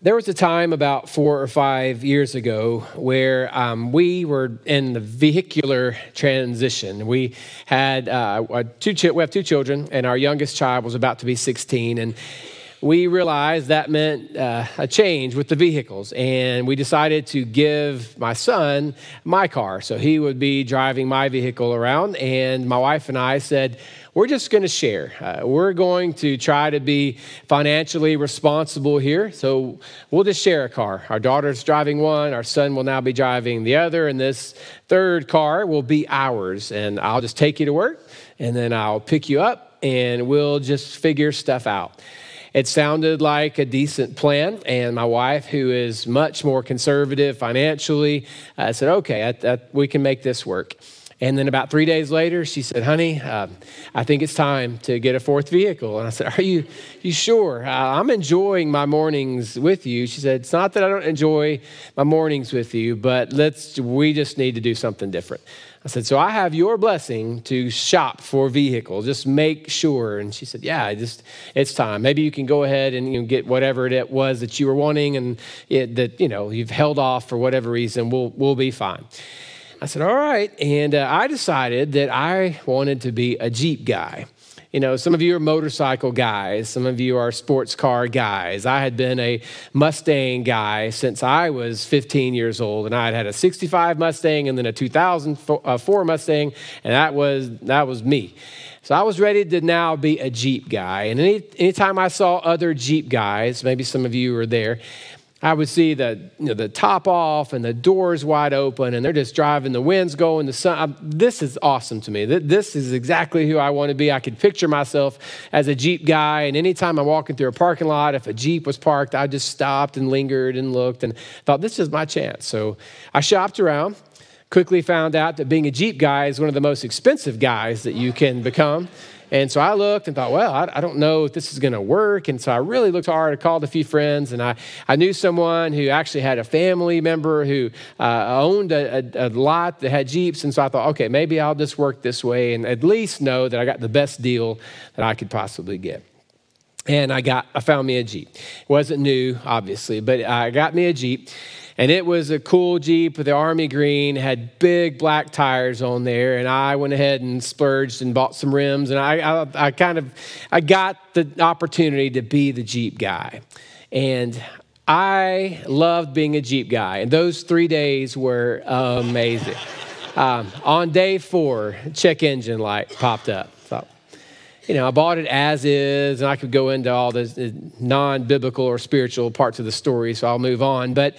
There was a time about four or five years ago where um, we were in the vehicular transition. We had uh, two, ch- we have two children, and our youngest child was about to be 16. And we realized that meant uh, a change with the vehicles, and we decided to give my son my car. So he would be driving my vehicle around, and my wife and I said, we're just going to share. Uh, we're going to try to be financially responsible here. So we'll just share a car. Our daughter's driving one, our son will now be driving the other, and this third car will be ours. And I'll just take you to work, and then I'll pick you up, and we'll just figure stuff out. It sounded like a decent plan, and my wife, who is much more conservative financially, uh, said, Okay, I, I, we can make this work. And then about three days later, she said, Honey, uh, I think it's time to get a fourth vehicle. And I said, Are you, you sure? Uh, I'm enjoying my mornings with you. She said, It's not that I don't enjoy my mornings with you, but let's, we just need to do something different. I said, So I have your blessing to shop for vehicles. Just make sure. And she said, Yeah, just it's time. Maybe you can go ahead and you know, get whatever it was that you were wanting and it, that you know you've held off for whatever reason. We'll we'll be fine. I said, all right. And uh, I decided that I wanted to be a Jeep guy. You know, some of you are motorcycle guys, some of you are sports car guys. I had been a Mustang guy since I was 15 years old, and I had had a 65 Mustang and then a 2004 uh, Mustang, and that was, that was me. So I was ready to now be a Jeep guy. And any, anytime I saw other Jeep guys, maybe some of you were there, I would see the, you know, the top off and the doors wide open, and they're just driving, the wind's going, the sun. I'm, this is awesome to me. This is exactly who I want to be. I could picture myself as a Jeep guy, and anytime I'm walking through a parking lot, if a Jeep was parked, I just stopped and lingered and looked and thought, this is my chance. So I shopped around, quickly found out that being a Jeep guy is one of the most expensive guys that you can become. And so I looked and thought, well, I, I don't know if this is going to work. And so I really looked hard. I called a few friends, and I, I knew someone who actually had a family member who uh, owned a, a, a, lot that had Jeeps. And so I thought, okay, maybe I'll just work this way and at least know that I got the best deal that I could possibly get. And I got, I found me a Jeep. It wasn't new, obviously, but I got me a Jeep. And it was a cool Jeep with the army green, had big black tires on there. And I went ahead and splurged and bought some rims. And I, I, I kind of, I got the opportunity to be the Jeep guy. And I loved being a Jeep guy. And those three days were amazing. um, on day four, check engine light popped up you know, I bought it as is, and I could go into all the non biblical or spiritual parts of the story, so I'll move on. But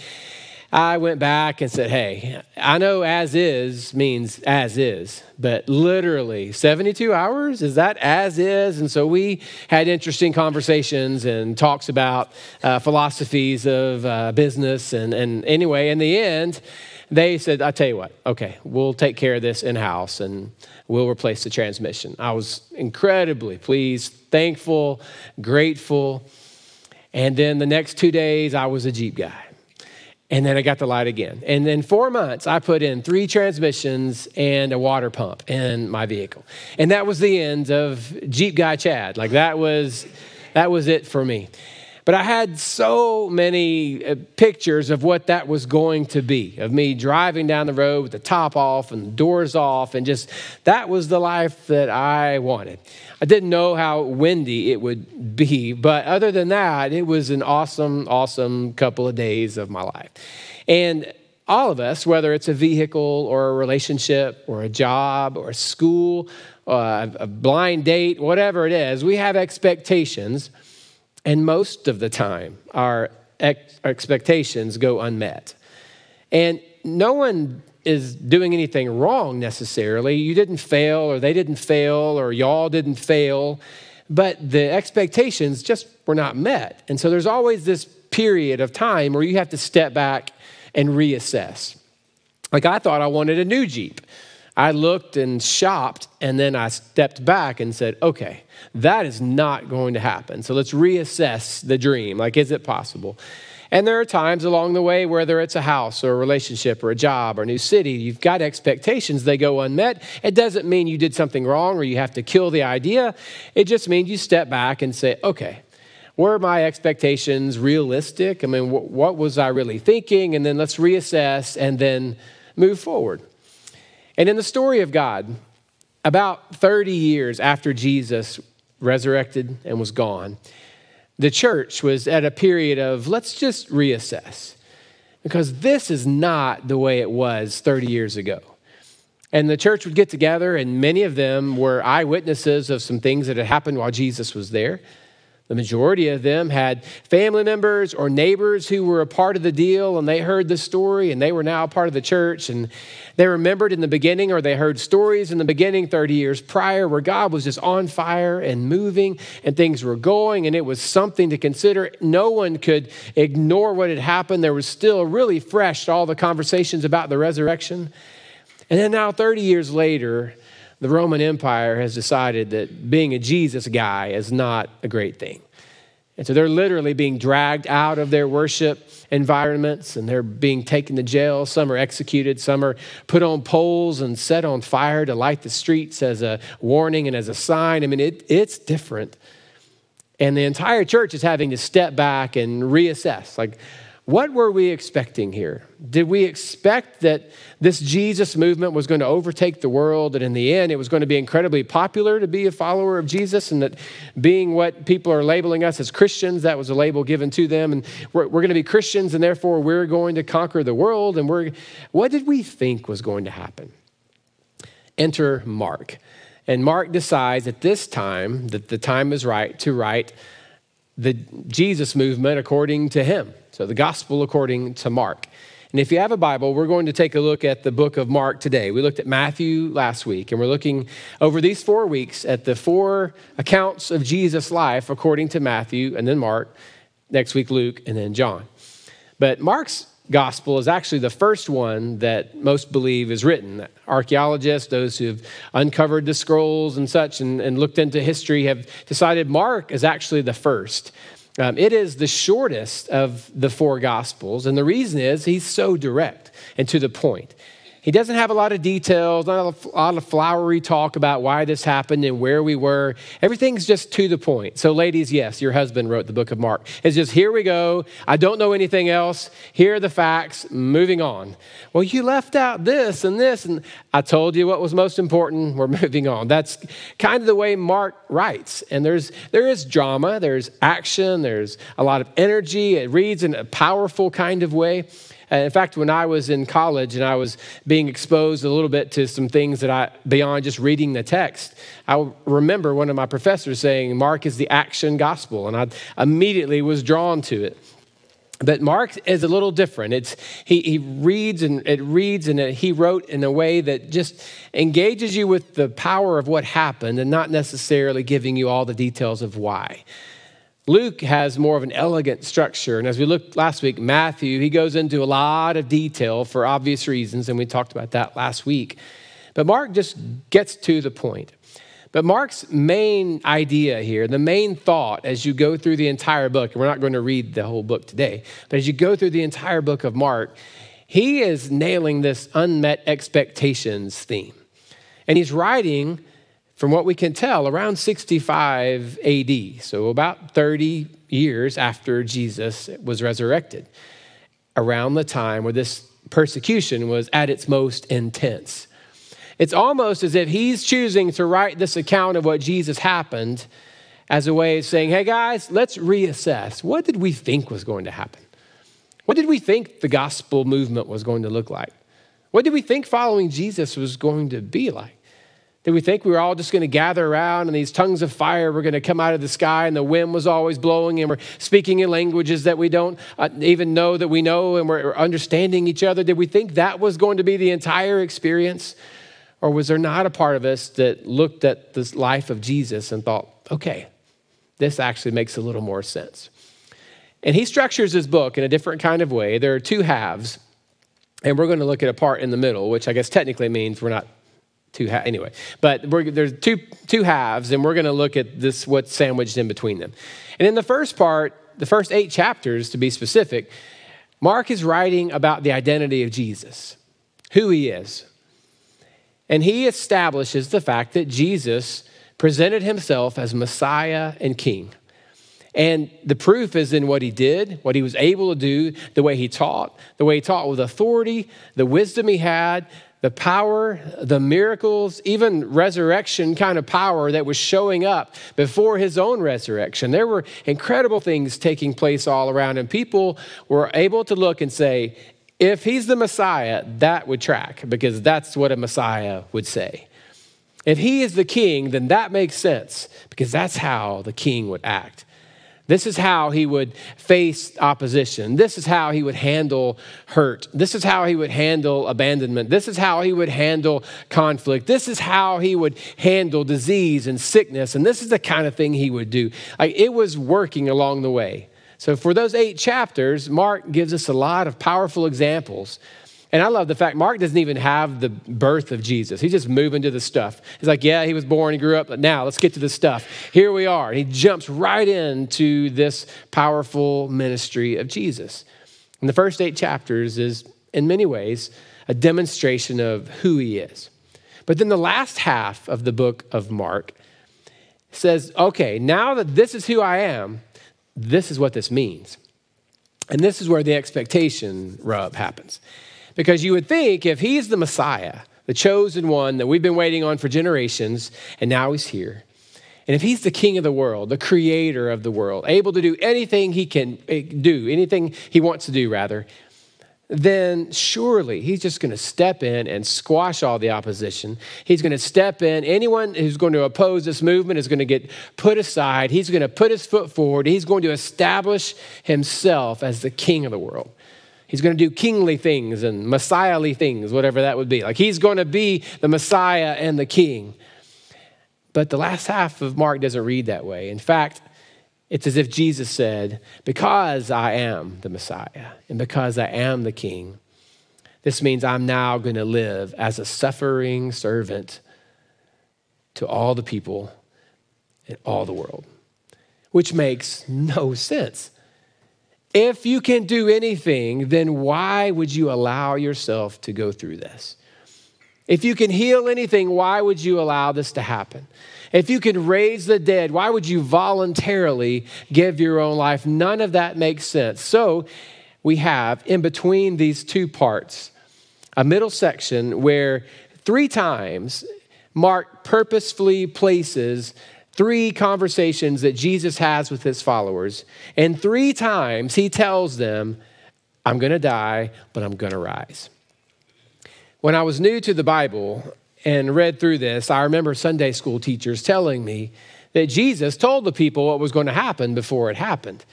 I went back and said, Hey, I know as is means as is, but literally 72 hours, is that as is? And so we had interesting conversations and talks about uh, philosophies of uh, business. And, and anyway, in the end, they said, I tell you what, okay, we'll take care of this in house and we'll replace the transmission. I was incredibly pleased, thankful, grateful. And then the next two days, I was a Jeep guy. And then I got the light again. And then four months, I put in three transmissions and a water pump in my vehicle. And that was the end of Jeep Guy Chad. Like that was, that was it for me. But I had so many uh, pictures of what that was going to be of me driving down the road with the top off and the doors off, and just that was the life that I wanted. I didn't know how windy it would be, but other than that, it was an awesome, awesome couple of days of my life. And all of us, whether it's a vehicle or a relationship or a job or a school, uh, a blind date, whatever it is, we have expectations and most of the time, our ex- expectations go unmet. And no one is doing anything wrong necessarily. You didn't fail, or they didn't fail, or y'all didn't fail, but the expectations just were not met. And so there's always this period of time where you have to step back and reassess. Like I thought I wanted a new Jeep. I looked and shopped, and then I stepped back and said, okay, that is not going to happen. So let's reassess the dream. Like, is it possible? And there are times along the way, whether it's a house or a relationship or a job or a new city, you've got expectations, they go unmet. It doesn't mean you did something wrong or you have to kill the idea. It just means you step back and say, okay, were my expectations realistic? I mean, what was I really thinking? And then let's reassess and then move forward. And in the story of God, about 30 years after Jesus resurrected and was gone, the church was at a period of let's just reassess because this is not the way it was 30 years ago. And the church would get together, and many of them were eyewitnesses of some things that had happened while Jesus was there. The majority of them had family members or neighbors who were a part of the deal and they heard the story and they were now a part of the church. And they remembered in the beginning or they heard stories in the beginning 30 years prior where God was just on fire and moving and things were going and it was something to consider. No one could ignore what had happened. There was still really fresh all the conversations about the resurrection. And then now, 30 years later, the Roman Empire has decided that being a Jesus guy is not a great thing. And so they're literally being dragged out of their worship environments and they're being taken to jail. Some are executed, some are put on poles and set on fire to light the streets as a warning and as a sign. I mean, it, it's different. And the entire church is having to step back and reassess. Like, what were we expecting here? Did we expect that this Jesus movement was going to overtake the world, and in the end it was going to be incredibly popular to be a follower of Jesus, and that being what people are labeling us as Christians, that was a label given to them, and we're, we're going to be Christians, and therefore we're going to conquer the world? And we're, what did we think was going to happen? Enter Mark. And Mark decides at this time that the time is right to write the Jesus movement according to him. So, the gospel according to Mark. And if you have a Bible, we're going to take a look at the book of Mark today. We looked at Matthew last week, and we're looking over these four weeks at the four accounts of Jesus' life according to Matthew, and then Mark, next week, Luke, and then John. But Mark's gospel is actually the first one that most believe is written. Archaeologists, those who have uncovered the scrolls and such and, and looked into history, have decided Mark is actually the first. Um, it is the shortest of the four gospels, and the reason is he's so direct and to the point. He doesn't have a lot of details, not a lot of flowery talk about why this happened and where we were. Everything's just to the point. So, ladies, yes, your husband wrote the book of Mark. It's just here we go. I don't know anything else. Here are the facts. Moving on. Well, you left out this and this, and I told you what was most important. We're moving on. That's kind of the way Mark writes. And there's there is drama, there's action, there's a lot of energy. It reads in a powerful kind of way. Uh, in fact, when I was in college and I was being exposed a little bit to some things that I, beyond just reading the text, I remember one of my professors saying, Mark is the action gospel. And I immediately was drawn to it. But Mark is a little different. It's, he, he reads and it reads and he wrote in a way that just engages you with the power of what happened and not necessarily giving you all the details of why. Luke has more of an elegant structure. And as we looked last week, Matthew, he goes into a lot of detail for obvious reasons, and we talked about that last week. But Mark just gets to the point. But Mark's main idea here, the main thought as you go through the entire book, and we're not going to read the whole book today, but as you go through the entire book of Mark, he is nailing this unmet expectations theme. And he's writing from what we can tell, around 65 AD, so about 30 years after Jesus was resurrected, around the time where this persecution was at its most intense. It's almost as if he's choosing to write this account of what Jesus happened as a way of saying, hey guys, let's reassess. What did we think was going to happen? What did we think the gospel movement was going to look like? What did we think following Jesus was going to be like? Did we think we were all just going to gather around and these tongues of fire were going to come out of the sky and the wind was always blowing and we're speaking in languages that we don't uh, even know that we know and we're understanding each other? Did we think that was going to be the entire experience? Or was there not a part of us that looked at this life of Jesus and thought, okay, this actually makes a little more sense? And he structures his book in a different kind of way. There are two halves, and we're going to look at a part in the middle, which I guess technically means we're not two ha- anyway. But there's two two halves and we're going to look at this what's sandwiched in between them. And in the first part the first eight chapters to be specific mark is writing about the identity of jesus who he is. And he establishes the fact that jesus presented himself as messiah and king. And the proof is in what he did, what he was able to do, the way he taught, the way he taught with authority, the wisdom he had, the power, the miracles, even resurrection kind of power that was showing up before his own resurrection. There were incredible things taking place all around, and people were able to look and say, if he's the Messiah, that would track because that's what a Messiah would say. If he is the king, then that makes sense because that's how the king would act. This is how he would face opposition. This is how he would handle hurt. This is how he would handle abandonment. This is how he would handle conflict. This is how he would handle disease and sickness. And this is the kind of thing he would do. Like it was working along the way. So, for those eight chapters, Mark gives us a lot of powerful examples and I love the fact Mark doesn't even have the birth of Jesus. He's just moving to the stuff. He's like, yeah, he was born, he grew up, but now let's get to the stuff. Here we are. And he jumps right into this powerful ministry of Jesus. And the first eight chapters is, in many ways, a demonstration of who he is. But then the last half of the book of Mark says, okay, now that this is who I am, this is what this means. And this is where the expectation rub happens. Because you would think if he's the Messiah, the chosen one that we've been waiting on for generations, and now he's here, and if he's the king of the world, the creator of the world, able to do anything he can eh, do, anything he wants to do, rather, then surely he's just going to step in and squash all the opposition. He's going to step in. Anyone who's going to oppose this movement is going to get put aside. He's going to put his foot forward. He's going to establish himself as the king of the world. He's going to do kingly things and messiahly things, whatever that would be. Like he's going to be the Messiah and the king. But the last half of Mark doesn't read that way. In fact, it's as if Jesus said, Because I am the Messiah and because I am the king, this means I'm now going to live as a suffering servant to all the people in all the world, which makes no sense. If you can do anything, then why would you allow yourself to go through this? If you can heal anything, why would you allow this to happen? If you can raise the dead, why would you voluntarily give your own life? None of that makes sense. So we have in between these two parts a middle section where three times Mark purposefully places three conversations that Jesus has with his followers. And three times he tells them, I'm going to die, but I'm going to rise. When I was new to the Bible and read through this, I remember Sunday school teachers telling me that Jesus told the people what was going to happen before it happened.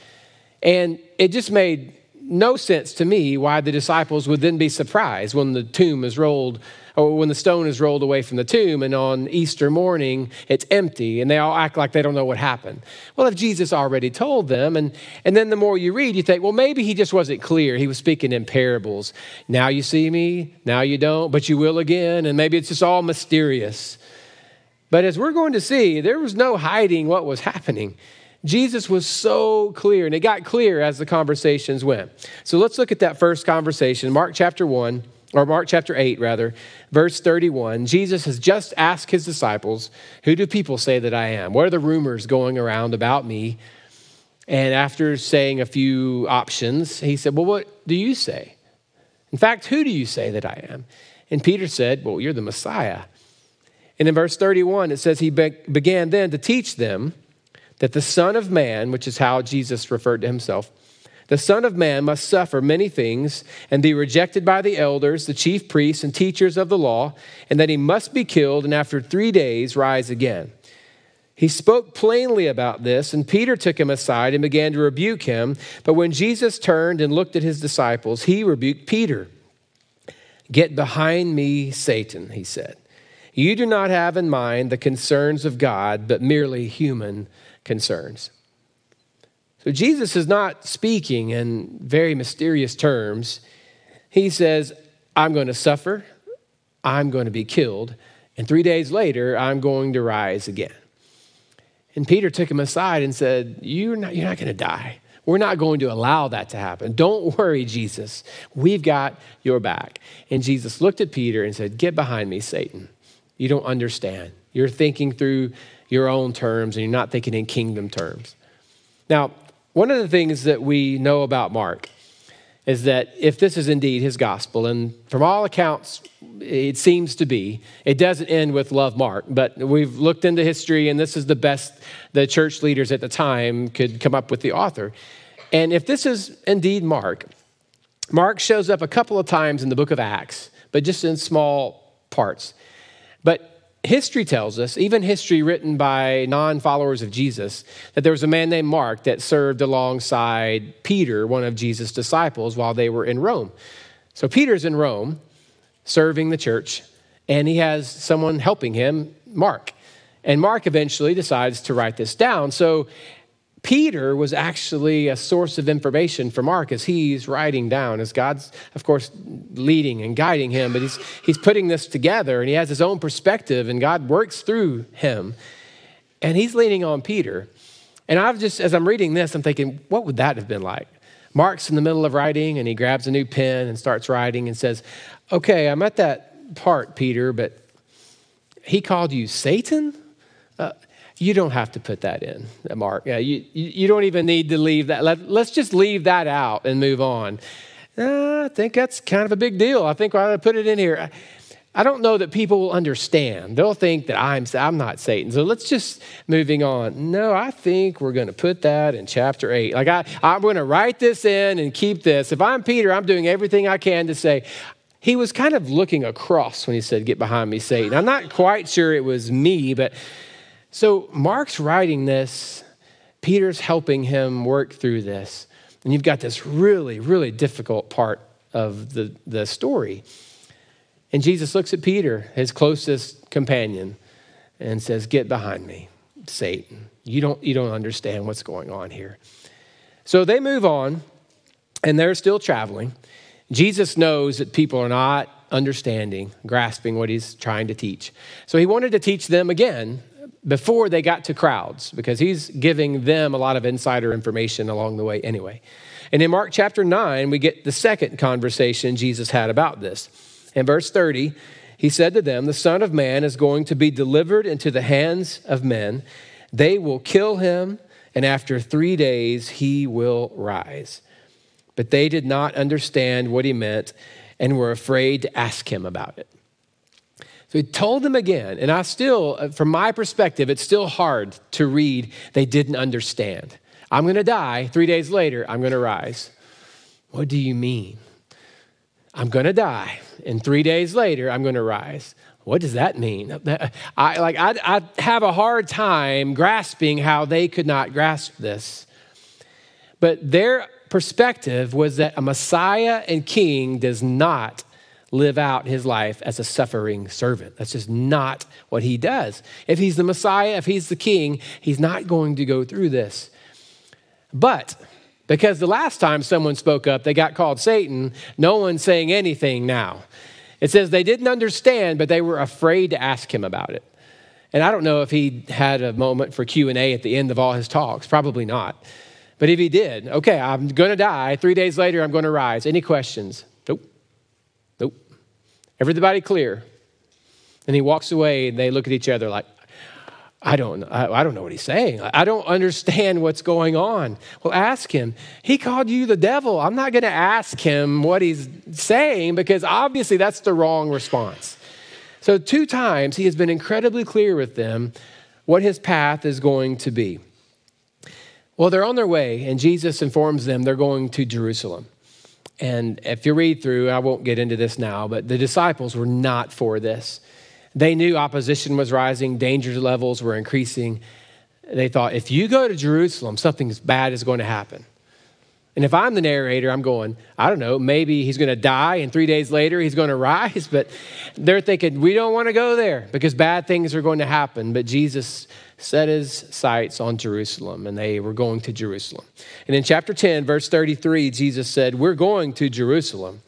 And it just made no sense to me why the disciples would then be surprised when the tomb is rolled or when the stone is rolled away from the tomb and on Easter morning it's empty and they all act like they don't know what happened. Well, if Jesus already told them, and, and then the more you read, you think, well, maybe he just wasn't clear. He was speaking in parables. Now you see me, now you don't, but you will again, and maybe it's just all mysterious. But as we're going to see, there was no hiding what was happening. Jesus was so clear, and it got clear as the conversations went. So let's look at that first conversation, Mark chapter 1 or Mark chapter 8, rather, verse 31, Jesus has just asked his disciples, Who do people say that I am? What are the rumors going around about me? And after saying a few options, he said, Well, what do you say? In fact, who do you say that I am? And Peter said, Well, you're the Messiah. And in verse 31, it says, He began then to teach them that the Son of Man, which is how Jesus referred to himself, the Son of Man must suffer many things and be rejected by the elders, the chief priests, and teachers of the law, and that he must be killed and after three days rise again. He spoke plainly about this, and Peter took him aside and began to rebuke him. But when Jesus turned and looked at his disciples, he rebuked Peter. Get behind me, Satan, he said. You do not have in mind the concerns of God, but merely human concerns. So Jesus is not speaking in very mysterious terms. He says, I'm going to suffer, I'm going to be killed, and three days later, I'm going to rise again. And Peter took him aside and said, You're not, you're not going to die. We're not going to allow that to happen. Don't worry, Jesus. We've got your back. And Jesus looked at Peter and said, Get behind me, Satan. You don't understand. You're thinking through your own terms and you're not thinking in kingdom terms. Now, one of the things that we know about Mark is that if this is indeed his gospel, and from all accounts, it seems to be, it doesn't end with love Mark, but we've looked into history, and this is the best the church leaders at the time could come up with the author. And if this is indeed Mark, Mark shows up a couple of times in the book of Acts, but just in small parts. But history tells us, even history written by non followers of Jesus, that there was a man named Mark that served alongside Peter, one of Jesus' disciples, while they were in Rome. So Peter's in Rome serving the church, and he has someone helping him, Mark. And Mark eventually decides to write this down. So Peter was actually a source of information for Mark as he's writing down, as God's, of course, leading and guiding him, but he's, he's putting this together and he has his own perspective and God works through him. And he's leaning on Peter. And I've just, as I'm reading this, I'm thinking, what would that have been like? Mark's in the middle of writing and he grabs a new pen and starts writing and says, Okay, I'm at that part, Peter, but he called you Satan? Uh, you don't have to put that in, Mark. Yeah, you, you don't even need to leave that. Let, us just leave that out and move on. Uh, I think that's kind of a big deal. I think I put it in here. I don't know that people will understand. They'll think that I'm, I'm not Satan. So let's just moving on. No, I think we're going to put that in chapter 8. Like I, I'm going to write this in and keep this. If I'm Peter, I'm doing everything I can to say, he was kind of looking across when he said, Get behind me, Satan. I'm not quite sure it was me, but so Mark's writing this, Peter's helping him work through this. And you've got this really, really difficult part of the, the story. And Jesus looks at Peter, his closest companion, and says, Get behind me, Satan. You don't, you don't understand what's going on here. So they move on, and they're still traveling. Jesus knows that people are not understanding, grasping what he's trying to teach. So he wanted to teach them again before they got to crowds because he's giving them a lot of insider information along the way anyway. And in Mark chapter 9, we get the second conversation Jesus had about this. In verse 30, he said to them, The Son of Man is going to be delivered into the hands of men. They will kill him, and after three days he will rise. But they did not understand what he meant and were afraid to ask him about it. So he told them again, and I still, uh, from my perspective, it's still hard to read. They didn't understand. I'm going to die. Three days later, I'm going to rise. What do you mean? I'm going to die, and three days later, I'm going to rise. What does that mean? I, like, I, I have a hard time grasping how they could not grasp this. But their perspective was that a Messiah and King does not live out his life as a suffering servant. That's just not what he does. If he's the Messiah, if he's the king, he's not going to go through this. But because the last time someone spoke up, they got called Satan, no one's saying anything now. It says they didn't understand, but they were afraid to ask him about it. And I don't know if he had a moment for Q&A at the end of all his talks, probably not. But if he did, okay, I'm going to die. 3 days later I'm going to rise. Any questions? Everybody clear? And he walks away and they look at each other like, I don't, I, don't know what he's saying. I don't understand what's going on. Well, ask him. He called you the devil. I'm not going to ask him what he's saying because obviously that's the wrong response. So, two times he has been incredibly clear with them what his path is going to be. Well, they're on their way, and Jesus informs them they're going to Jerusalem. And if you read through, I won't get into this now, but the disciples were not for this. They knew opposition was rising, danger levels were increasing. They thought, if you go to Jerusalem, something bad is going to happen. And if I'm the narrator, I'm going, I don't know, maybe he's going to die and three days later he's going to rise. But they're thinking, we don't want to go there because bad things are going to happen. But Jesus set his sights on Jerusalem and they were going to Jerusalem. And in chapter 10, verse 33, Jesus said, We're going to Jerusalem.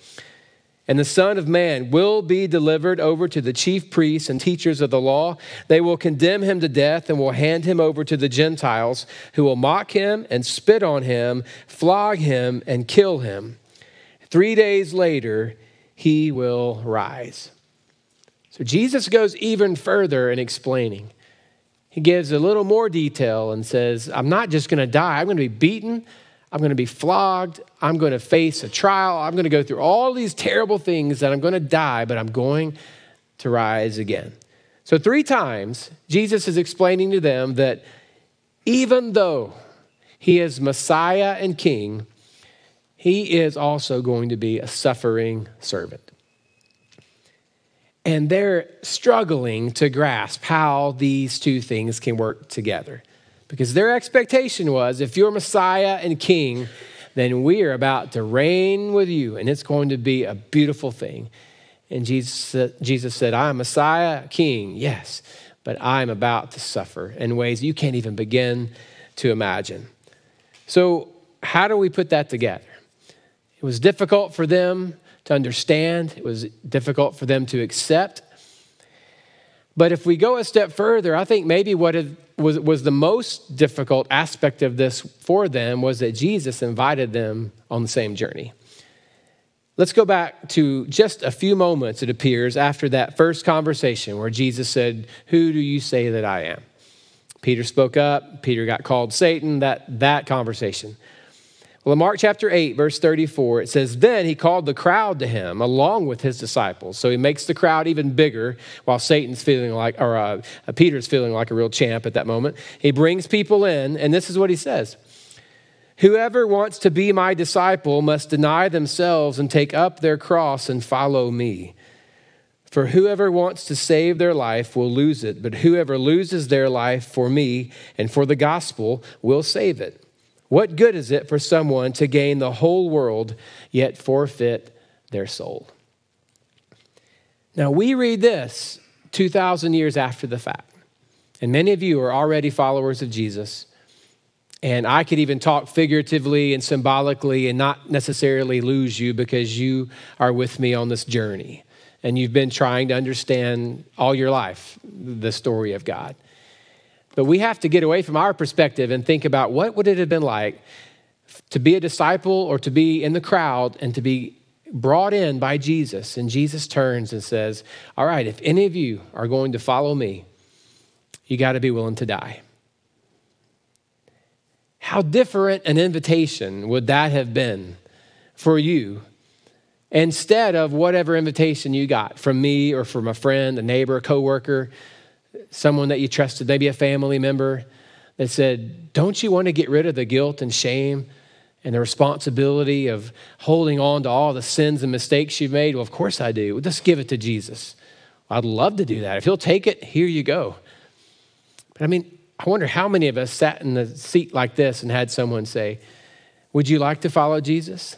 And the Son of Man will be delivered over to the chief priests and teachers of the law. They will condemn him to death and will hand him over to the Gentiles, who will mock him and spit on him, flog him, and kill him. Three days later, he will rise. So Jesus goes even further in explaining. he gives a little more detail and says, I'm not just going to die, I'm going to be beaten, I'm going to be flogged, I'm going to face a trial, I'm going to go through all these terrible things that I'm going to die, but I'm going to rise again. So, three times, Jesus is explaining to them that even though he is Messiah and King, he is also going to be a suffering servant. And they're struggling to grasp how these two things can work together. Because their expectation was if you're Messiah and King, then we are about to reign with you, and it's going to be a beautiful thing. And Jesus, Jesus said, I'm Messiah, King, yes, but I'm about to suffer in ways you can't even begin to imagine. So, how do we put that together? It was difficult for them to understand, it was difficult for them to accept. But if we go a step further, I think maybe what was, was the most difficult aspect of this for them was that Jesus invited them on the same journey. Let's go back to just a few moments, it appears, after that first conversation where Jesus said, Who do you say that I am? Peter spoke up. Peter got called Satan, that, that conversation. Well, in Mark chapter 8, verse 34, it says, Then he called the crowd to him along with his disciples. So he makes the crowd even bigger while Satan's feeling like, or uh, Peter's feeling like a real champ at that moment. He brings people in, and this is what he says Whoever wants to be my disciple must deny themselves and take up their cross and follow me. For whoever wants to save their life will lose it, but whoever loses their life for me and for the gospel will save it. What good is it for someone to gain the whole world yet forfeit their soul? Now, we read this 2,000 years after the fact, and many of you are already followers of Jesus. And I could even talk figuratively and symbolically and not necessarily lose you because you are with me on this journey. And you've been trying to understand all your life the story of God. But we have to get away from our perspective and think about what would it have been like to be a disciple or to be in the crowd and to be brought in by Jesus. And Jesus turns and says, All right, if any of you are going to follow me, you got to be willing to die. How different an invitation would that have been for you instead of whatever invitation you got from me or from a friend, a neighbor, a coworker, someone that you trusted, maybe a family member, that said, Don't you want to get rid of the guilt and shame and the responsibility of holding on to all the sins and mistakes you've made? Well, of course I do. Just give it to Jesus. I'd love to do that. If he'll take it, here you go. But I mean, I wonder how many of us sat in the seat like this and had someone say, Would you like to follow Jesus?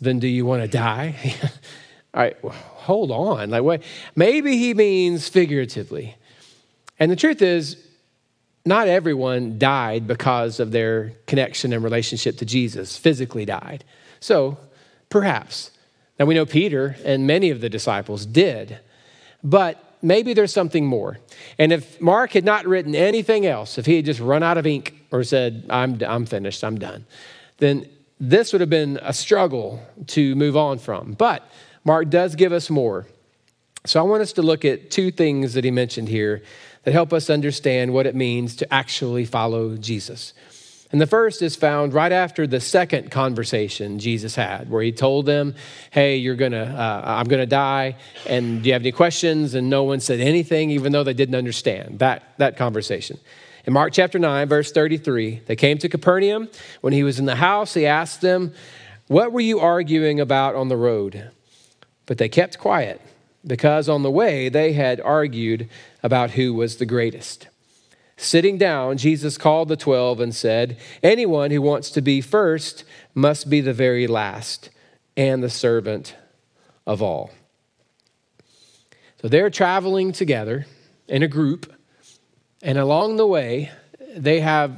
Then do you want to die? All right, well, hold on. Like, what? Maybe he means figuratively. And the truth is, not everyone died because of their connection and relationship to Jesus, physically died. So, perhaps. Now, we know Peter and many of the disciples did, but maybe there's something more. And if Mark had not written anything else, if he had just run out of ink or said, I'm, I'm finished, I'm done, then this would have been a struggle to move on from. But Mark does give us more. So I want us to look at two things that he mentioned here that help us understand what it means to actually follow Jesus. And the first is found right after the second conversation Jesus had, where he told them, Hey, you're gonna, uh, I'm gonna die, and do you have any questions? And no one said anything, even though they didn't understand that, that conversation. In Mark chapter 9, verse 33, they came to Capernaum. When he was in the house, he asked them, What were you arguing about on the road? But they kept quiet because on the way they had argued about who was the greatest. Sitting down, Jesus called the twelve and said, Anyone who wants to be first must be the very last and the servant of all. So they're traveling together in a group, and along the way, they have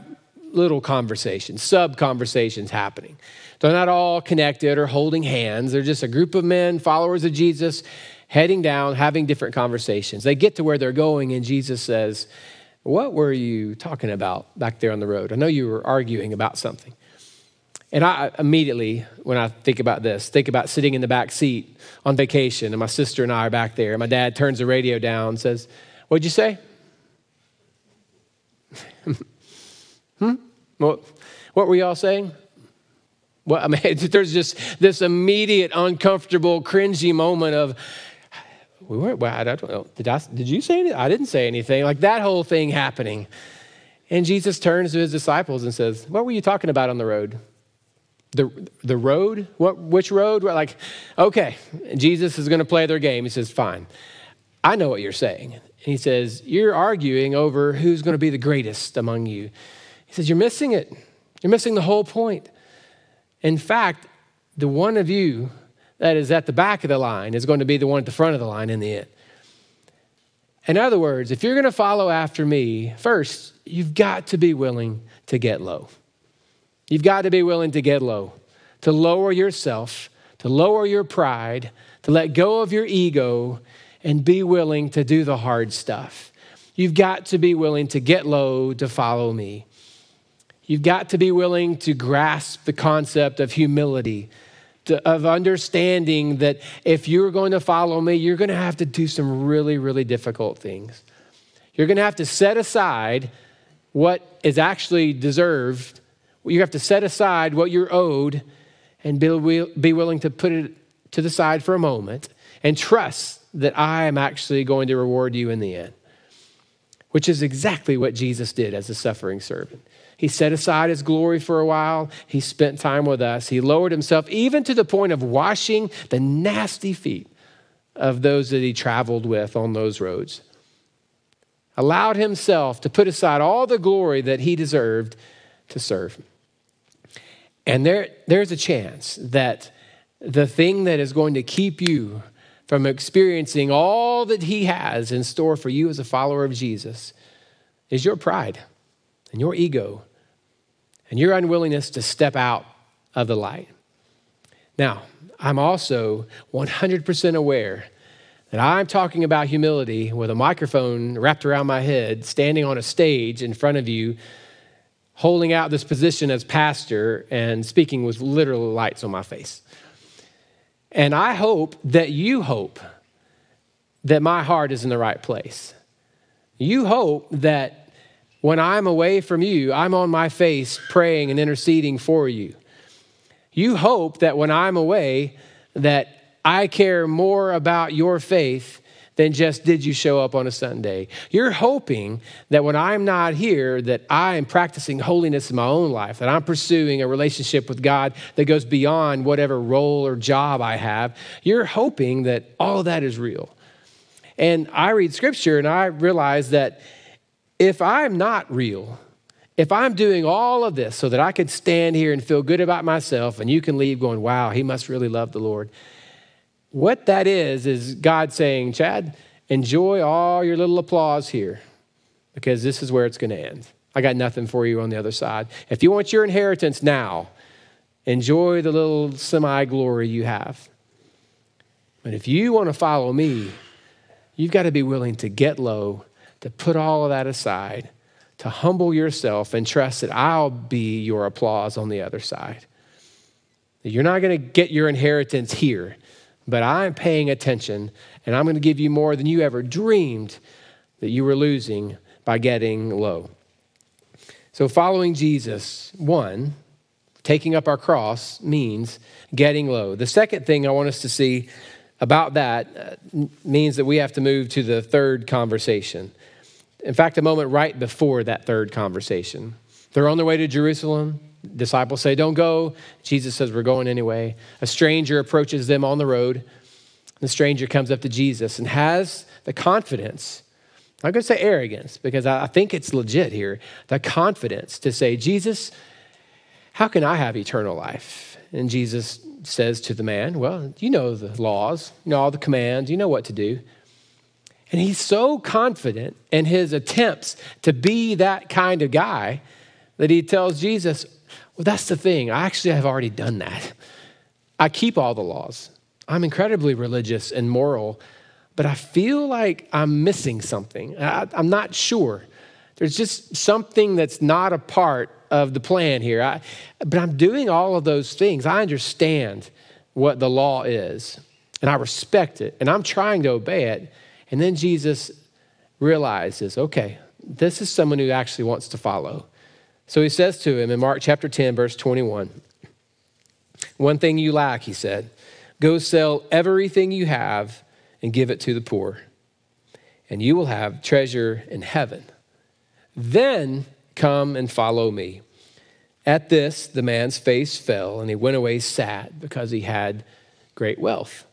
little conversations, sub conversations happening. They're not all connected or holding hands. They're just a group of men, followers of Jesus, heading down, having different conversations. They get to where they're going, and Jesus says, What were you talking about back there on the road? I know you were arguing about something. And I immediately, when I think about this, think about sitting in the back seat on vacation, and my sister and I are back there. And my dad turns the radio down and says, What'd you say? hmm? What, what were y'all saying? Well, I mean, there's just this immediate, uncomfortable, cringy moment of, we weren't, well, I don't know. Did, I, did you say anything? I didn't say anything. Like that whole thing happening. And Jesus turns to his disciples and says, What were you talking about on the road? The, the road? What, which road? Like, okay, Jesus is going to play their game. He says, Fine. I know what you're saying. And he says, You're arguing over who's going to be the greatest among you. He says, You're missing it. You're missing the whole point. In fact, the one of you that is at the back of the line is going to be the one at the front of the line in the end. In other words, if you're going to follow after me, first, you've got to be willing to get low. You've got to be willing to get low, to lower yourself, to lower your pride, to let go of your ego, and be willing to do the hard stuff. You've got to be willing to get low to follow me. You've got to be willing to grasp the concept of humility, to, of understanding that if you're going to follow me, you're going to have to do some really, really difficult things. You're going to have to set aside what is actually deserved. You have to set aside what you're owed and be, be willing to put it to the side for a moment and trust that I am actually going to reward you in the end, which is exactly what Jesus did as a suffering servant. He set aside his glory for a while. He spent time with us. He lowered himself even to the point of washing the nasty feet of those that he traveled with on those roads. Allowed himself to put aside all the glory that he deserved to serve. And there, there's a chance that the thing that is going to keep you from experiencing all that he has in store for you as a follower of Jesus is your pride and your ego and your unwillingness to step out of the light. Now, I'm also 100% aware that I'm talking about humility with a microphone wrapped around my head, standing on a stage in front of you, holding out this position as pastor and speaking with literal lights on my face. And I hope that you hope that my heart is in the right place. You hope that when I'm away from you, I'm on my face praying and interceding for you. You hope that when I'm away, that I care more about your faith than just did you show up on a Sunday. You're hoping that when I'm not here, that I am practicing holiness in my own life, that I'm pursuing a relationship with God that goes beyond whatever role or job I have. You're hoping that all that is real. And I read scripture and I realize that if I'm not real, if I'm doing all of this so that I can stand here and feel good about myself and you can leave going, wow, he must really love the Lord. What that is, is God saying, Chad, enjoy all your little applause here because this is where it's going to end. I got nothing for you on the other side. If you want your inheritance now, enjoy the little semi glory you have. But if you want to follow me, you've got to be willing to get low to put all of that aside, to humble yourself and trust that I'll be your applause on the other side. You're not going to get your inheritance here, but I'm paying attention and I'm going to give you more than you ever dreamed that you were losing by getting low. So, following Jesus, one, taking up our cross means getting low. The second thing I want us to see about that uh, means that we have to move to the third conversation. In fact, a moment right before that third conversation. They're on their way to Jerusalem. Disciples say, Don't go. Jesus says, We're going anyway. A stranger approaches them on the road. The stranger comes up to Jesus and has the confidence, I'm going to say arrogance, because I think it's legit here, the confidence to say, Jesus, how can I have eternal life? And Jesus says to the man, Well, you know the laws, you know all the commands, you know what to do. And he's so confident in his attempts to be that kind of guy that he tells Jesus, Well, that's the thing. I actually have already done that. I keep all the laws. I'm incredibly religious and moral, but I feel like I'm missing something. I, am not sure. There's just something that's not a part of the plan here. I, but I'm doing all of those things. I understand what the law is, and I respect it, and I'm trying to obey it. And then Jesus realizes, okay, this is someone who actually wants to follow. So he says to him in Mark chapter 10, verse 21 One thing you lack, he said, go sell everything you have and give it to the poor, and you will have treasure in heaven. Then come and follow me. At this, the man's face fell, and he went away sad because he had great wealth.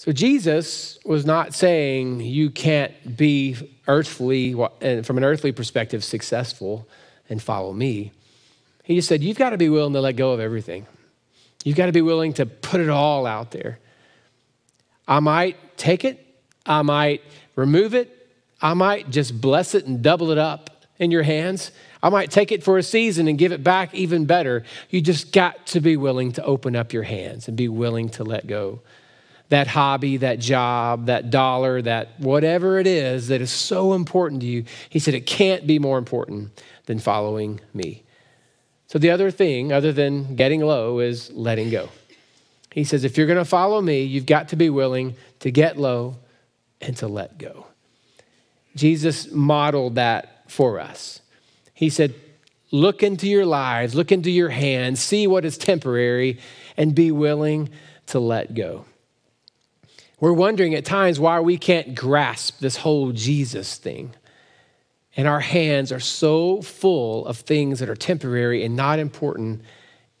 So Jesus was not saying you can't be earthly, from an earthly perspective, successful and follow me. He just said, You've got to be willing to let go of everything. You've got to be willing to put it all out there. I might take it, I might remove it, I might just bless it and double it up in your hands. I might take it for a season and give it back even better. You just got to be willing to open up your hands and be willing to let go that hobby, that job, that dollar, that whatever it is that is so important to you, he said it can't be more important than following me. So the other thing, other than getting low, is letting go. He says, if you're going to follow me, you've got to be willing to get low and to let go. Jesus modeled that for us. He said, look into your lives, look into your hands, see what is temporary, and be willing to let go. We're wondering at times why we can't grasp this whole Jesus thing. And our hands are so full of things that are temporary and not important.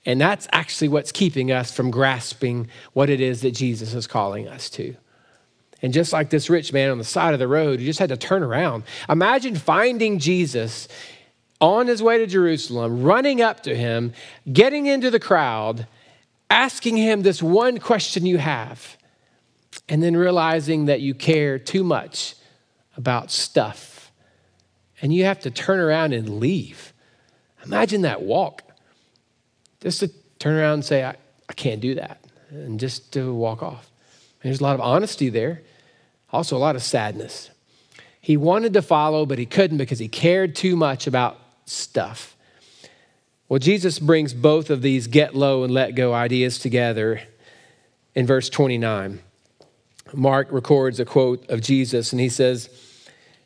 And that's actually what's keeping us from grasping what it is that Jesus is calling us to. And just like this rich man on the side of the road, he just had to turn around. Imagine finding Jesus on his way to Jerusalem, running up to him, getting into the crowd, asking him this one question you have and then realizing that you care too much about stuff and you have to turn around and leave. Imagine that walk. Just to turn around and say, I, I can't do that, and just to walk off. And there's a lot of honesty there, also a lot of sadness. He wanted to follow, but he couldn't because he cared too much about stuff. Well, Jesus brings both of these get low and let go ideas together in verse 29. Mark records a quote of Jesus, and he says,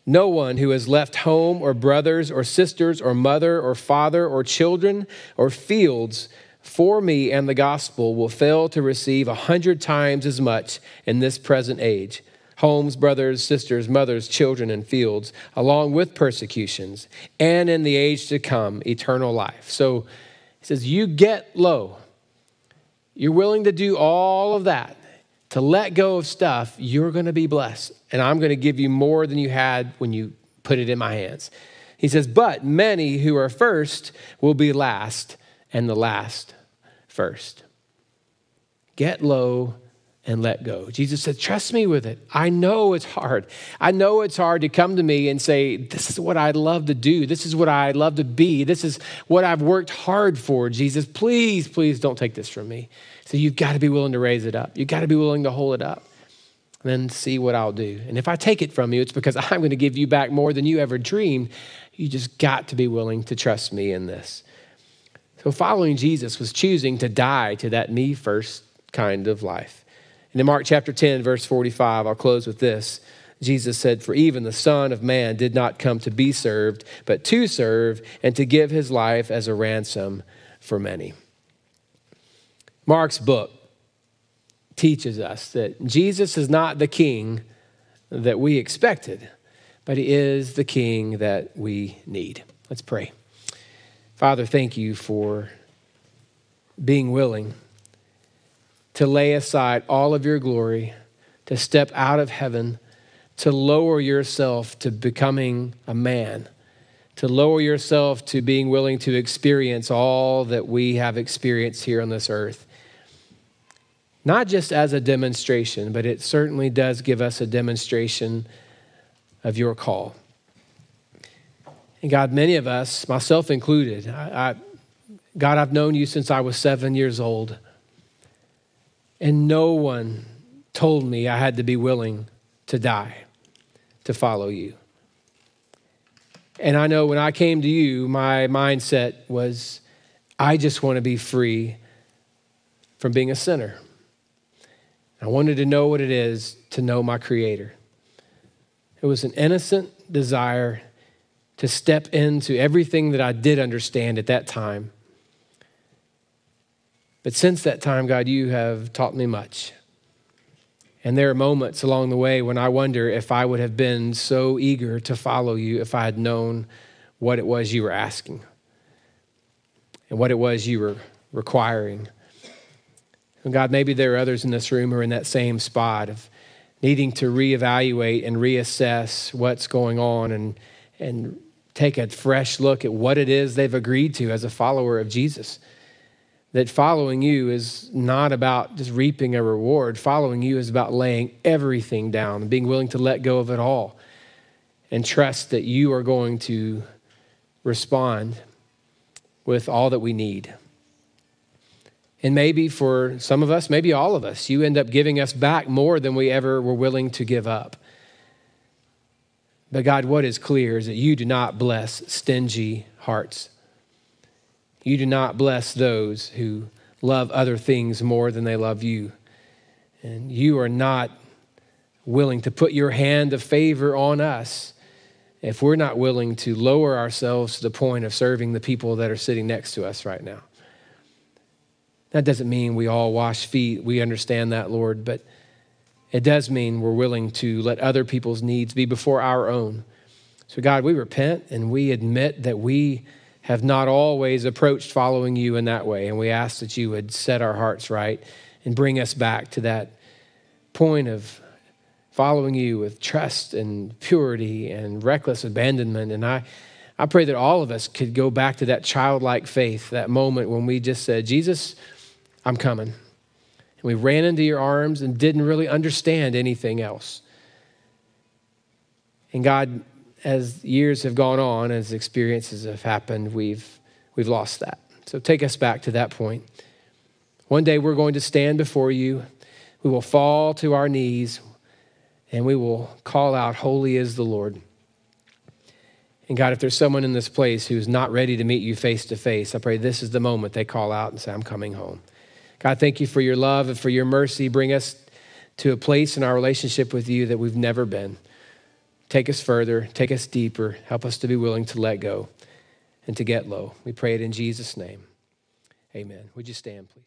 No one who has left home or brothers or sisters or mother or father or children or fields for me and the gospel will fail to receive a hundred times as much in this present age homes, brothers, sisters, mothers, children, and fields, along with persecutions, and in the age to come, eternal life. So he says, You get low. You're willing to do all of that to let go of stuff, you're going to be blessed. And I'm going to give you more than you had when you put it in my hands. He says, But many who are first will be last, and the last first. Get low and let go. Jesus said, Trust me with it. I know it's hard. I know it's hard to come to me and say, This is what I'd love to do. This is what I'd love to be. This is what I've worked hard for, Jesus. Please, please don't take this from me. So you've got to be willing to raise it up. You've got to be willing to hold it up. And then see what I'll do. And if I take it from you, it's because I'm going to give you back more than you ever dreamed. You just got to be willing to trust me in this. So following Jesus was choosing to die to that me first kind of life. And in Mark chapter 10, verse 45, I'll close with this. Jesus said, For even the Son of Man did not come to be served, but to serve and to give his life as a ransom for many. Mark's book teaches us that Jesus is not the king that we expected, but he is the king that we need. Let's pray. Father, thank you for being willing to lay aside all of your glory, to step out of heaven, to lower yourself to becoming a man, to lower yourself to being willing to experience all that we have experienced here on this earth not just as a demonstration, but it certainly does give us a demonstration of your call. And God, many of us, myself included, I, I, God, I've known you since I was seven years old. And no one told me I had to be willing to die to follow you. And I know when I came to you, my mindset was I just want to be free from being a sinner. I wanted to know what it is to know my Creator. It was an innocent desire to step into everything that I did understand at that time. But since that time, God, you have taught me much. And there are moments along the way when I wonder if I would have been so eager to follow you if I had known what it was you were asking and what it was you were requiring. And God, maybe there are others in this room who are in that same spot of needing to reevaluate and reassess what's going on and, and take a fresh look at what it is they've agreed to as a follower of Jesus. That following you is not about just reaping a reward. Following you is about laying everything down and being willing to let go of it all and trust that you are going to respond with all that we need. And maybe for some of us, maybe all of us, you end up giving us back more than we ever were willing to give up. But God, what is clear is that you do not bless stingy hearts. You do not bless those who love other things more than they love you. And you are not willing to put your hand of favor on us if we're not willing to lower ourselves to the point of serving the people that are sitting next to us right now. That doesn't mean we all wash feet. We understand that, Lord, but it does mean we're willing to let other people's needs be before our own. So, God, we repent and we admit that we have not always approached following you in that way. And we ask that you would set our hearts right and bring us back to that point of following you with trust and purity and reckless abandonment. And I, I pray that all of us could go back to that childlike faith, that moment when we just said, Jesus, I'm coming. And we ran into your arms and didn't really understand anything else. And God, as years have gone on, as experiences have happened, we've, we've lost that. So take us back to that point. One day we're going to stand before you. We will fall to our knees and we will call out, Holy is the Lord. And God, if there's someone in this place who's not ready to meet you face to face, I pray this is the moment they call out and say, I'm coming home. God, thank you for your love and for your mercy. Bring us to a place in our relationship with you that we've never been. Take us further, take us deeper. Help us to be willing to let go and to get low. We pray it in Jesus' name. Amen. Would you stand, please?